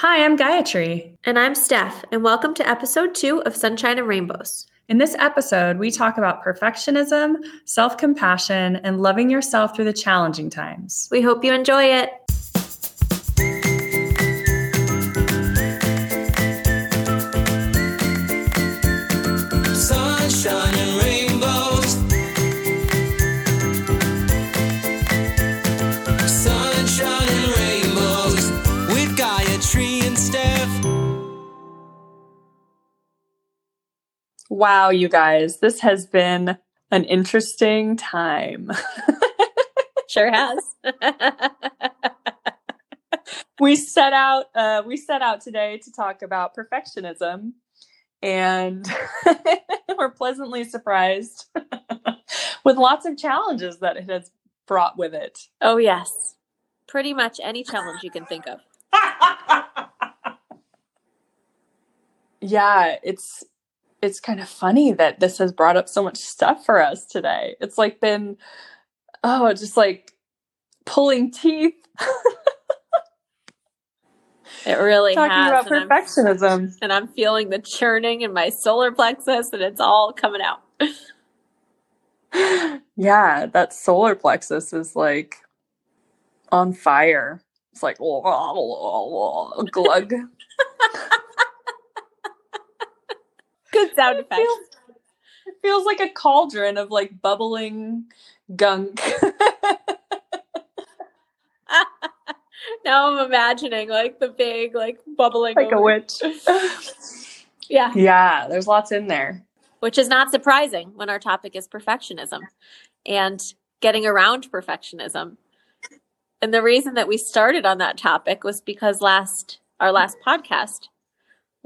Hi, I'm Gayatri. And I'm Steph, and welcome to episode two of Sunshine and Rainbows. In this episode, we talk about perfectionism, self compassion, and loving yourself through the challenging times. We hope you enjoy it. Wow, you guys, this has been an interesting time. Sure has. we set out uh, we set out today to talk about perfectionism and we're pleasantly surprised with lots of challenges that it has brought with it. oh, yes. Pretty much any challenge you can think of. yeah, it's it's kind of funny that this has brought up so much stuff for us today. It's like been oh, just like pulling teeth It really talking has. about and, I'm, perfectionism. and I'm feeling the churning in my solar plexus, and it's all coming out. yeah, that solar plexus is like on fire. It's like glug. Good sound It effects. feels, it feels like a cauldron of like bubbling gunk. now I'm imagining like the big, like bubbling. like a witch. Yeah. yeah, there's lots in there. which is not surprising when our topic is perfectionism and getting around perfectionism. And the reason that we started on that topic was because last our last podcast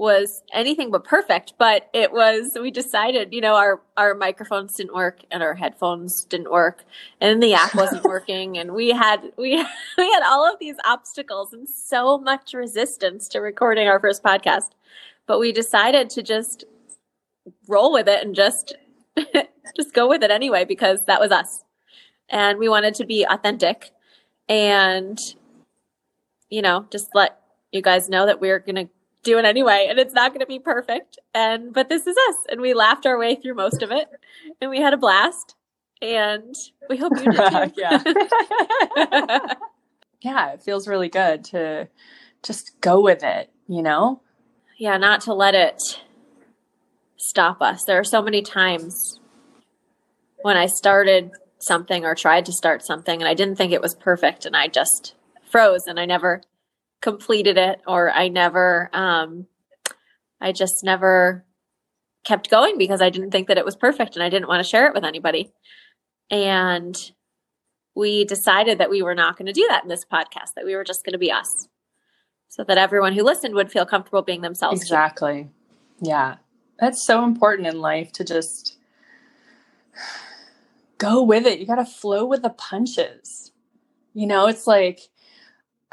was anything but perfect, but it was we decided, you know, our our microphones didn't work and our headphones didn't work and the app wasn't working and we had we we had all of these obstacles and so much resistance to recording our first podcast. But we decided to just roll with it and just just go with it anyway because that was us and we wanted to be authentic and you know just let you guys know that we're gonna do it anyway and it's not gonna be perfect and but this is us and we laughed our way through most of it and we had a blast and we hope you did too yeah. yeah, it feels really good to just go with it, you know? yeah not to let it stop us there are so many times when i started something or tried to start something and i didn't think it was perfect and i just froze and i never completed it or i never um i just never kept going because i didn't think that it was perfect and i didn't want to share it with anybody and we decided that we were not going to do that in this podcast that we were just going to be us so that everyone who listened would feel comfortable being themselves too. Exactly. Yeah. That's so important in life to just go with it. You got to flow with the punches. You know, it's like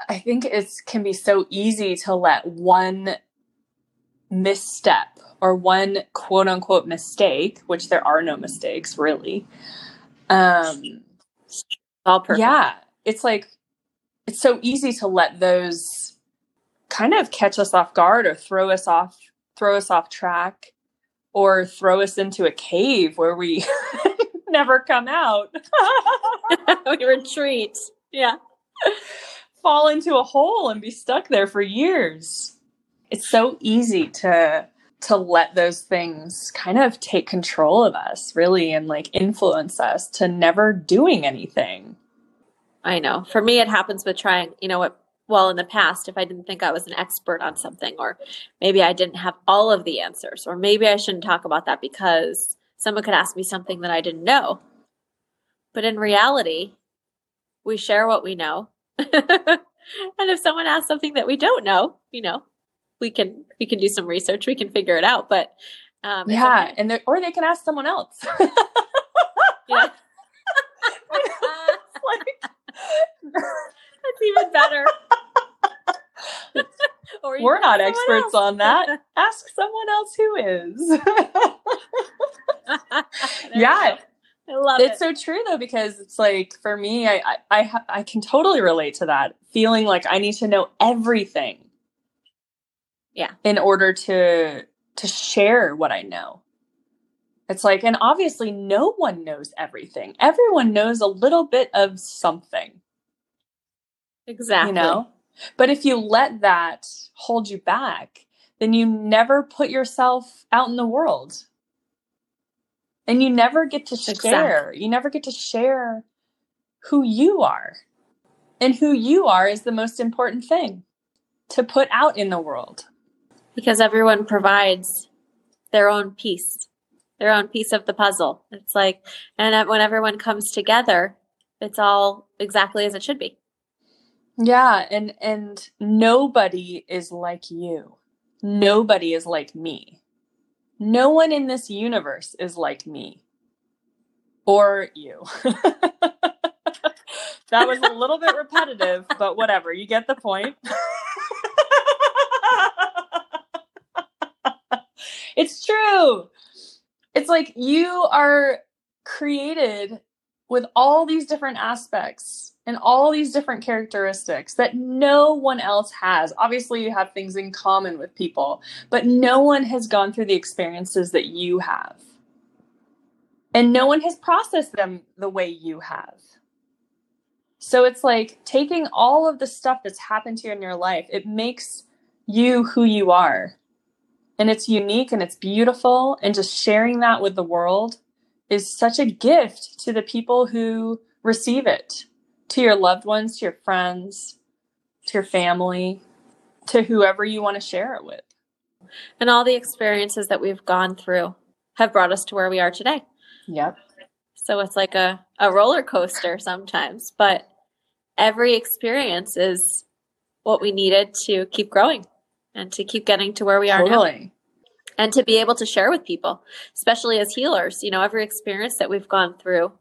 I think it can be so easy to let one misstep or one quote unquote mistake, which there are no mistakes really. Um all perfect. yeah, it's like it's so easy to let those kind of catch us off guard or throw us off throw us off track or throw us into a cave where we never come out. we retreat. Yeah. Fall into a hole and be stuck there for years. It's so easy to to let those things kind of take control of us, really, and like influence us to never doing anything. I know. For me, it happens with trying, you know what? Well, in the past, if I didn't think I was an expert on something, or maybe I didn't have all of the answers, or maybe I shouldn't talk about that because someone could ask me something that I didn't know. But in reality, we share what we know. and if someone asks something that we don't know, you know, we can we can do some research, we can figure it out. But um, yeah, okay. and or they can ask someone else. yeah. like That's even better. or We're not experts else. on that. Ask someone else who is. Yeah. I love it's it. so true though because it's like for me, I I I, I can totally relate to that feeling like I need to know everything. Yeah. In order to to share what I know. It's like and obviously no one knows everything. Everyone knows a little bit of something, Exactly. you know? But if you let that hold you back, then you never put yourself out in the world. And you never get to share. Exactly. You never get to share who you are. And who you are is the most important thing to put out in the world. Because everyone provides their own piece, their own piece of the puzzle. It's like, and when everyone comes together, it's all exactly as it should be. Yeah, and and nobody is like you. Nobody is like me. No one in this universe is like me. Or you. that was a little bit repetitive, but whatever. You get the point. it's true. It's like you are created with all these different aspects and all these different characteristics that no one else has. Obviously, you have things in common with people, but no one has gone through the experiences that you have. And no one has processed them the way you have. So it's like taking all of the stuff that's happened to you in your life, it makes you who you are. And it's unique and it's beautiful. And just sharing that with the world is such a gift to the people who receive it to your loved ones, to your friends, to your family, to whoever you want to share it with. And all the experiences that we've gone through have brought us to where we are today. Yep. So it's like a, a roller coaster sometimes, but every experience is what we needed to keep growing and to keep getting to where we are now and to be able to share with people, especially as healers. You know, every experience that we've gone through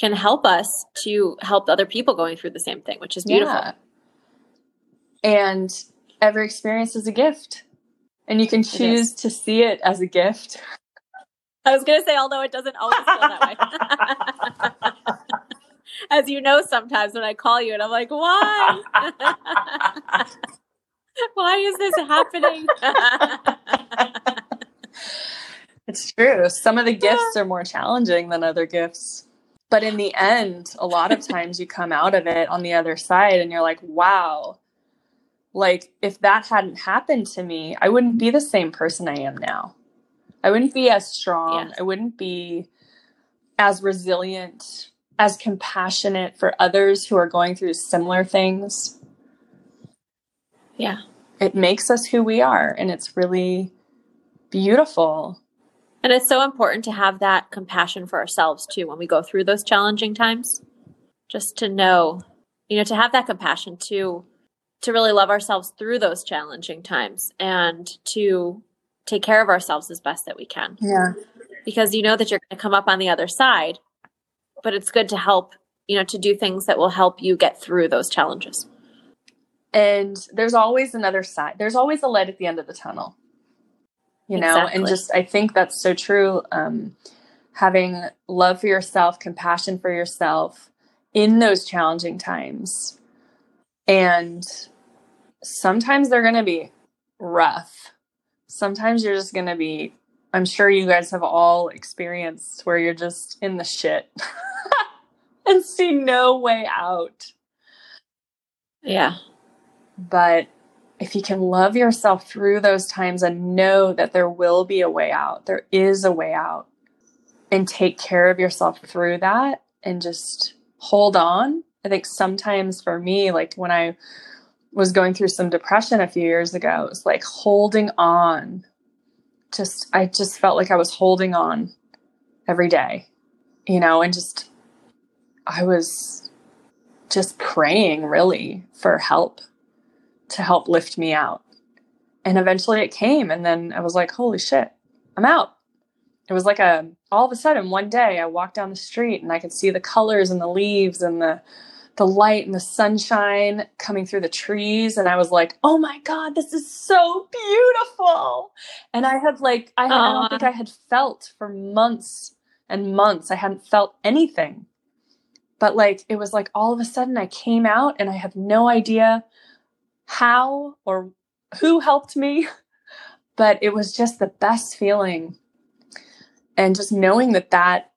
can help us to help other people going through the same thing, which is beautiful. Yeah. And every experience is a gift. And you can choose to see it as a gift. I was going to say, although it doesn't always feel that way. As you know, sometimes when I call you and I'm like, why? why is this happening? It's true. Some of the gifts are more challenging than other gifts. But in the end, a lot of times you come out of it on the other side and you're like, wow, like if that hadn't happened to me, I wouldn't be the same person I am now. I wouldn't be as strong. Yes. I wouldn't be as resilient, as compassionate for others who are going through similar things. yeah. It makes us who we are, and it's really beautiful. And it's so important to have that compassion for ourselves too when we go through those challenging times. Just to know, you know, to have that compassion to to really love ourselves through those challenging times and to take care of ourselves as best that we can. Yeah. Because you know that you're going to come up on the other side, but it's good to help, you know, to do things that will help you get through those challenges. and there's always another side there's always a light at the end of the tunnel you know? And just i think that's so true um, having love for yourself compassion for yourself in those challenging times. And sometimes they're going to be rough. Sometimes you're just going to be i'm sure you guys have all experienced where you're just in the shit and see no way out. Yeah. but if you can love yourself through those times and know that there will be a way out, there is a way out, and take care of yourself through that and just hold on. I think sometimes for me, like when I was going through some depression a few years ago, it was like holding on. Just, I just felt like I was holding on every day, you know, and just, I was just praying really for help to help lift me out. And eventually it came. And then I was like, holy shit, I'm out. It was like a, all of a sudden one day I walked down the street and I could see the colors and the leaves and the, the light and the sunshine coming through the trees. And I was like, oh my God, this is so beautiful. And I had like, I, I don't think I had felt for months and months. I hadn't felt anything. But like, it was like all of a sudden I came out and I have no idea how or who helped me, but it was just the best feeling. And just knowing that that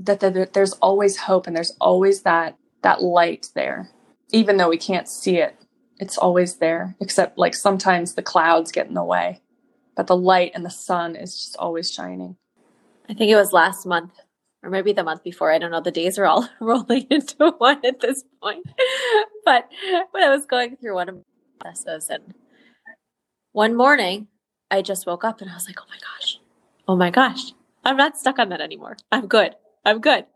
that, that, that there's always hope and there's always that that light there, even though we can't see it. It's always there, except like sometimes the clouds get in the way, but the light and the sun is just always shining. I think it was last month or maybe the month before. I don't know. The days are all rolling into one at this point. but when I was going through one of processes, and one morning I just woke up and I was like, oh my gosh, oh my gosh, I'm not stuck on that anymore. I'm good. I'm good.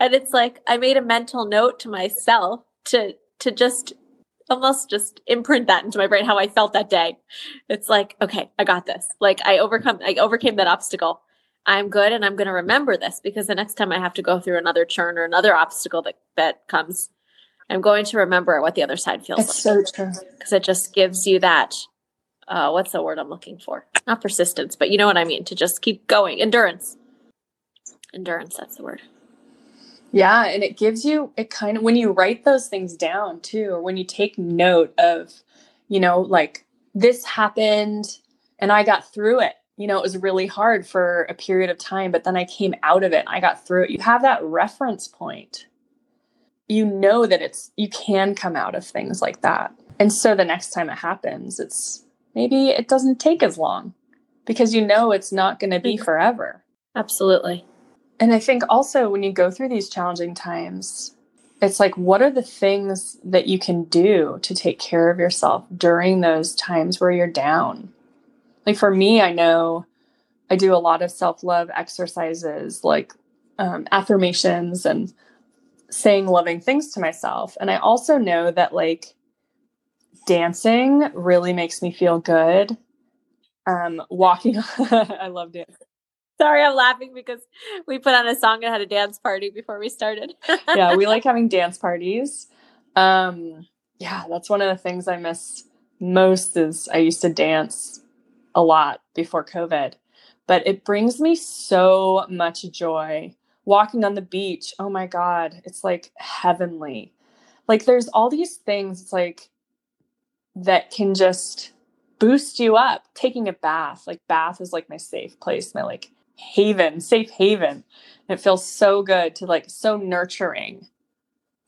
And it's like I made a mental note to myself to to just almost just imprint that into my brain how I felt that day. It's like, okay, I got this. Like I overcome I overcame that obstacle. I'm good and I'm going to remember this because the next time I have to go through another churn or another obstacle that that comes, I'm going to remember what the other side feels It's like so true. because it just gives you that uh, what's the word I'm looking for? Not persistence, but you know what I mean. To just keep going, endurance. Endurance. That's the word. Yeah, and it gives you it kind of when you write those things down too, or when you take note of, you know, like this happened and I got through it. You know, it was really hard for a period of time, but then I came out of it I got through it. You have that reference point. You know that it's you can come out of things like that. And so the next time it happens, it's maybe it doesn't take as long because you know it's not going to be Mhm. forever. Absolutely. And I think also when you go through these challenging times, it's like, what are the things that you can do to take care of yourself during those times where you're down? Like for me, I know I do a lot of self love exercises like um, affirmations and saying loving things to myself. And I also know that like dancing really makes me feel good. Um, walking, I love dancing. Sorry, I'm laughing because we put on a song and had a dance party before we started. yeah, we like having dance parties. Um, yeah, that's one of the things I miss most is I used to dance a lot before COVID, but it brings me so much joy. Walking on the beach, oh my God, it's like heavenly. Like there's all these things, it's like that can just boost you up. Taking a bath, like bath is like my safe place, my like haven, safe haven. And it feels so good to like so nurturing.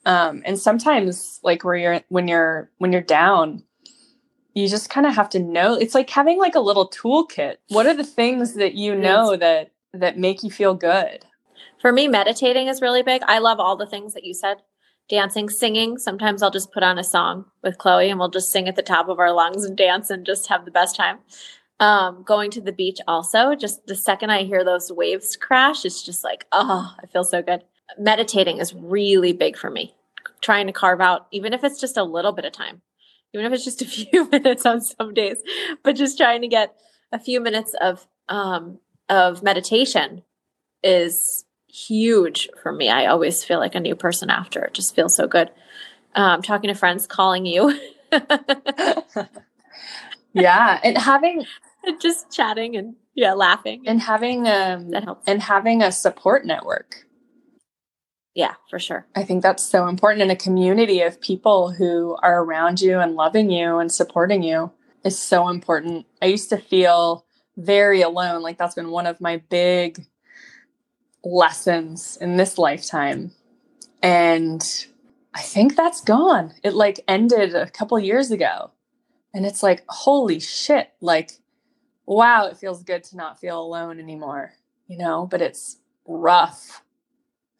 Um, and sometimes like where you're when you're when you're down, you just kind of have to know it's like having like a little toolkit. What are the things that you know that that make you feel good? For me, meditating is really big. I love all the things that you said. Dancing, singing. Sometimes I'll just put on a song with Chloe and we'll just sing at the top of our lungs and dance and just have the best time. Um, going to the beach also, just the second I hear those waves crash, it's just like, oh, I feel so good. Meditating is really big for me. Trying to carve out, even if it's just a little bit of time, even if it's just a few minutes on some days, but just trying to get a few minutes of um, of meditation is huge for me. I always feel like a new person after. It just feels so good. Um, talking to friends, calling you, yeah, and having and just chatting and yeah, laughing. and having um that helps. and having a support network. yeah, for sure. I think that's so important in a community of people who are around you and loving you and supporting you is so important. I used to feel very alone. Like that's been one of my big lessons in this lifetime. And I think that's gone. It like ended a couple years ago. And it's like, holy shit. Like, wow, it feels good to not feel alone anymore, you know, but it's rough.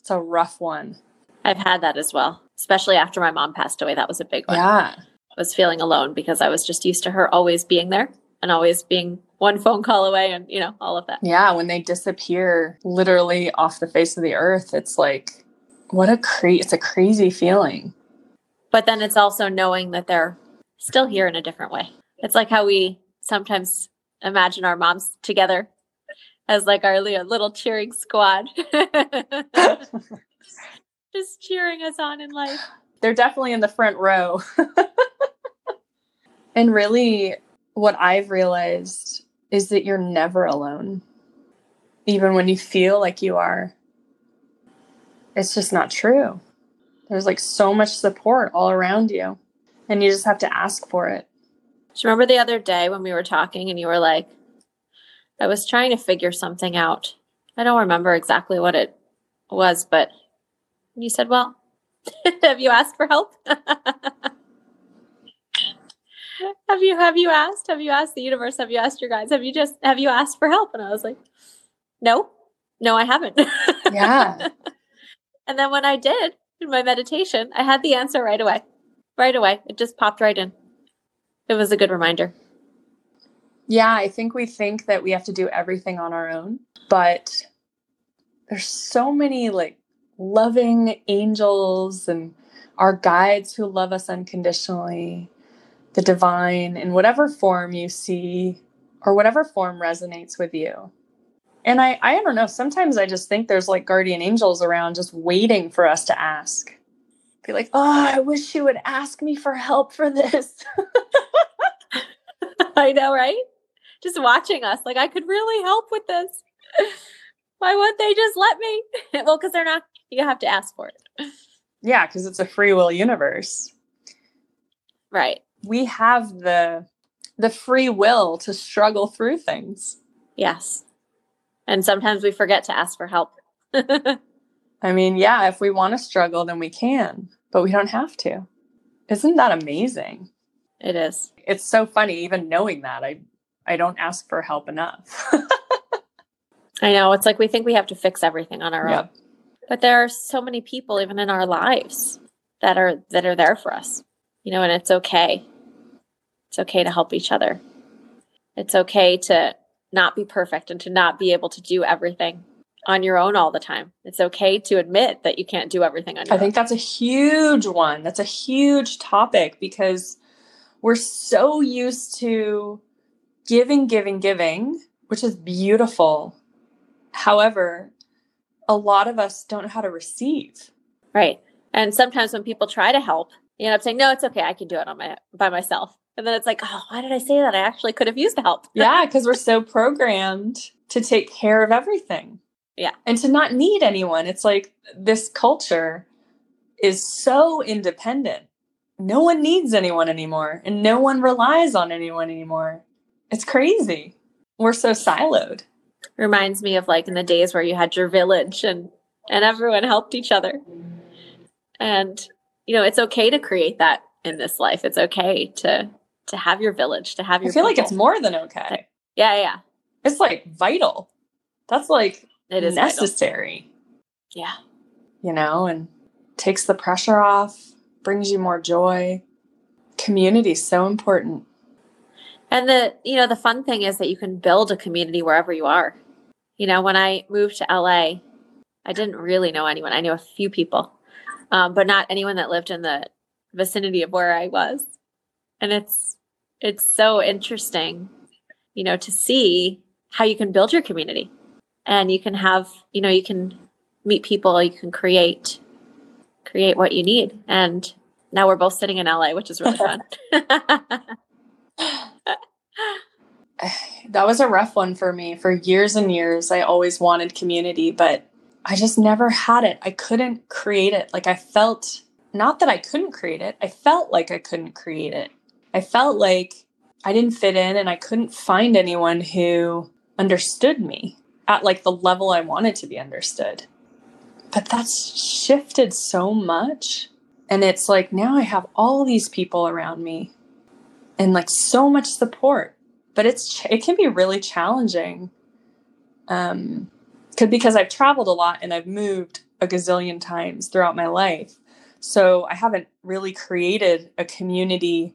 It's a rough one. I've had that as well, especially after my mom passed away. That was a big one. Yeah. I was feeling alone because I was just used to her always being there and always being one phone call away and, you know, all of that. Yeah. When they disappear literally off the face of the earth, it's like, what a cra- it's a crazy feeling. But then it's also knowing that they're still here in a different way. It's like how we sometimes imagine our moms together as like our little cheering squad. Just cheering us on in life. They're definitely in the front row. and really, what I've realized is that you're never alone, even when you feel like you are. It's just not true. There's like so much support all around you, and you just have to ask for it. you remember the other day when we were talking and you were like, I was trying to figure something out. I don't remember exactly what it was, but you said, Well, have you asked for help? have you have you asked? Have you asked the universe? Have you asked your guides? Have you just have you asked for help? And I was like, No, no, I haven't. Yeah. and then when I did in my meditation, I had the answer right away. Right away. It just popped right in. It was a good reminder. Yeah, I think we think that we have to do everything on our own, but there's so many like loving angels and our guides who love us unconditionally, the divine in whatever form you see or whatever form resonates with you. And I I don't know, sometimes I just think there's like guardian angels around just waiting for us to ask. Be like, "Oh, I wish you would ask me for help for this." I know, right? Just watching us, like I could really help with this. Why wouldn't they just let me? well, because they're not. You have to ask for it, yeah, cuz it's a free will universe. right? We have the the free will to struggle through things. Yes. And sometimes we forget to ask for help. I mean, yeah, if we want to struggle, then we can, but we don't have to. Isn't that amazing? it is. It's so funny, even knowing that I I don't ask for help enough. I know. It's like we think we have to fix everything on our own. But there are so many people even in our lives that are that are there for us. You know, and it's okay. It's okay to help each other. It's okay to not be perfect and to not be able to do everything on your own all the time. It's okay to admit that you can't do everything on your own I think that's a huge one. That's a huge topic because we're so used to giving, giving, giving, which is beautiful. However, a lot of us don't know how to receive. Right. And sometimes when people try to help, you end up saying, No, it's okay, I can do it on my by myself. And then it's like, oh, why did I say that? I actually could have used the help. Yeah, because we're so programmed to take care of everything. Yeah. And to not need anyone. It's like this culture is so independent. No one needs anyone anymore, and no one relies on anyone anymore. It's crazy. We're so siloed. reminds me of like in the days where you had your village and and everyone helped each other and you know it's okay to create that in this life it's okay to to have your village to have your. I feel like it's more than okay. yeah yeah It's like vital. That's like it is vital. necessary, yeah you know, and takes the pressure off, brings you more joy. Community is so important. and the you know the fun thing is that you can build a community wherever you are you know when i moved to la i didn't really know anyone i knew a few people um, but not anyone that lived in the vicinity of where i was. And it's it's so interesting you know to see how you can build your community. And you can have you know you can meet people you can create create what you need. And now we're both sitting in la which is really fun. That was a rough one for me. For years and years i always wanted community but i just never had it. I couldn't create it. Like i felt not that i couldn't create it i felt like i couldn't create it. I felt like i didn't fit in and i couldn't find anyone who understood me at like the level i wanted to be understood. But that's shifted so much. And it's like now i have all these people around me and like so much support. But it's it can be really challenging. Um because i've traveled a lot and i've moved a gazillion times throughout my life so i haven't really created a community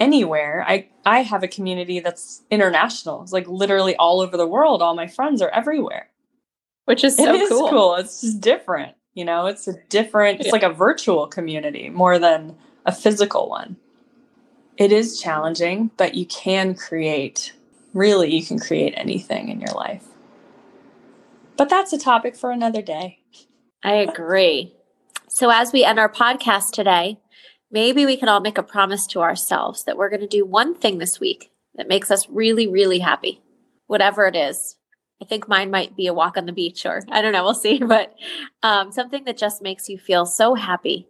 anywhere i i have a community that's international it's like literally all over the world all my friends are everywhere which is so it is cool. cool. It's just different. You know, it's a different, it's Yeah. like a virtual community more than a physical one. It is challenging, but you can create, really, you can create anything in your life. But that's a topic for another day. I agree. So, as we end our podcast today, maybe we can all make a promise to ourselves that we're going to do one thing this week that makes us really, really happy, whatever it is. I think mine might be a walk on the beach, or I don't know, we'll see, but um, something that just makes you feel so happy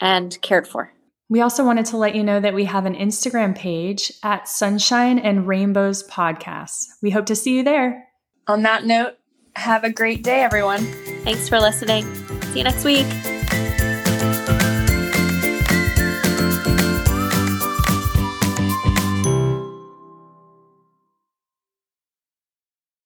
and cared for. We also wanted to let you know that we have an Instagram page at Sunshine and Rainbows Podcast. We hope to see you there. On that note, have a great day, everyone. Thanks for listening. See you next week.